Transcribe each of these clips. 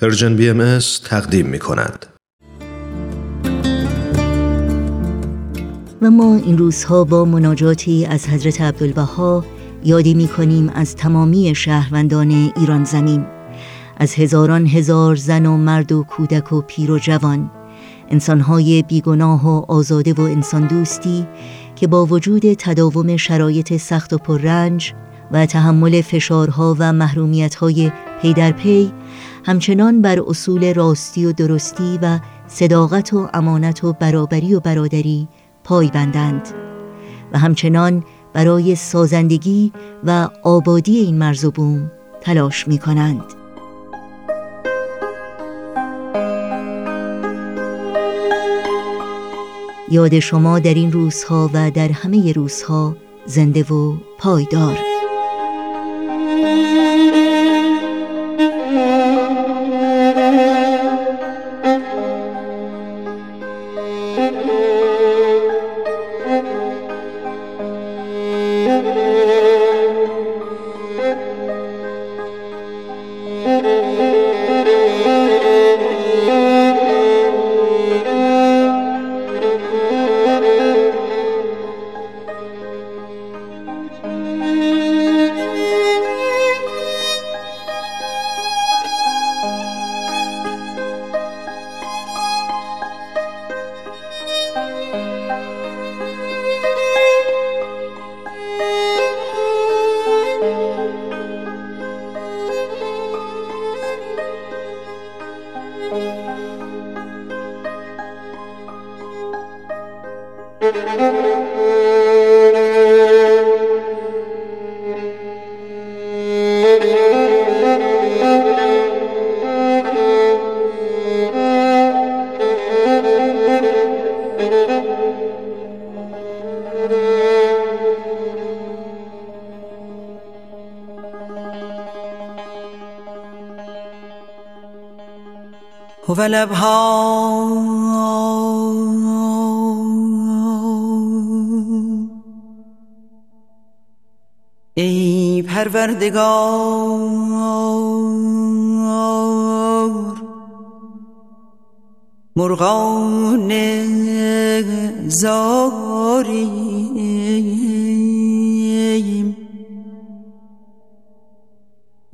Persian BMS تقدیم می کند. و ما این روزها با مناجاتی از حضرت عبدالبها یادی می کنیم از تمامی شهروندان ایران زمین از هزاران هزار زن و مرد و کودک و پیر و جوان انسانهای بیگناه و آزاده و انسان دوستی که با وجود تداوم شرایط سخت و پررنج و تحمل فشارها و محرومیتهای پی در پی همچنان بر اصول راستی و درستی و صداقت و امانت و برابری و برادری پای بندند و همچنان برای سازندگی و آبادی این مرز و بوم تلاش می کنند. یاد شما در این روزها و در همه روزها زنده و پایدار هو لبها ای پروردگار مرغان زاریم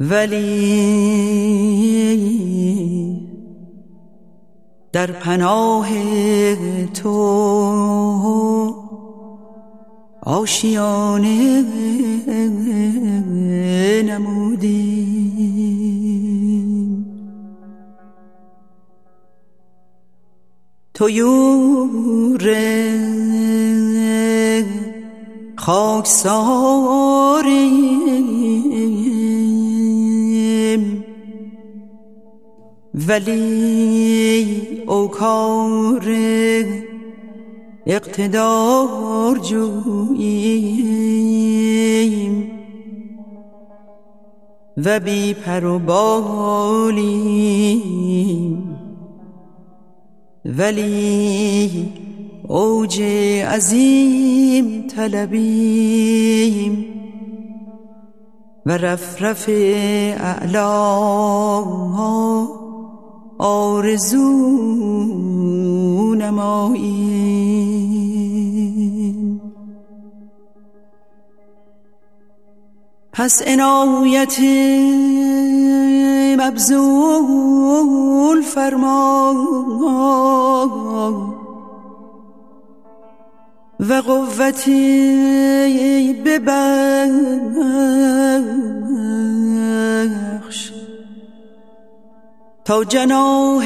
ولی در پناه تو آشیانه نمودیم. تویور خاکساریم. ولی او کار اقتدار جوییم و بی پر و بالیم. ولی اوج عظیم طلبیم و رفرف اعلا آرزو نمایی پس عنایت مبذول فرما و قوتی ببخش تا جناه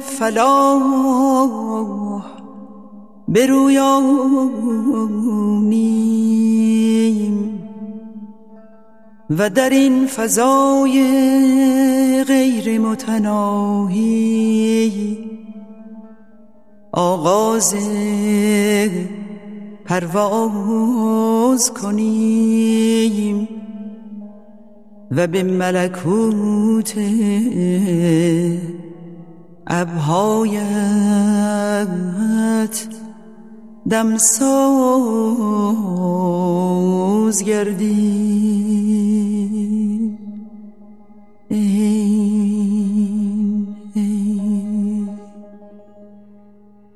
فلاح برویانیم و در این فضای غیر متناهی آغاز پرواز کنیم و به ملکوت ابهایت دمساز گردی ای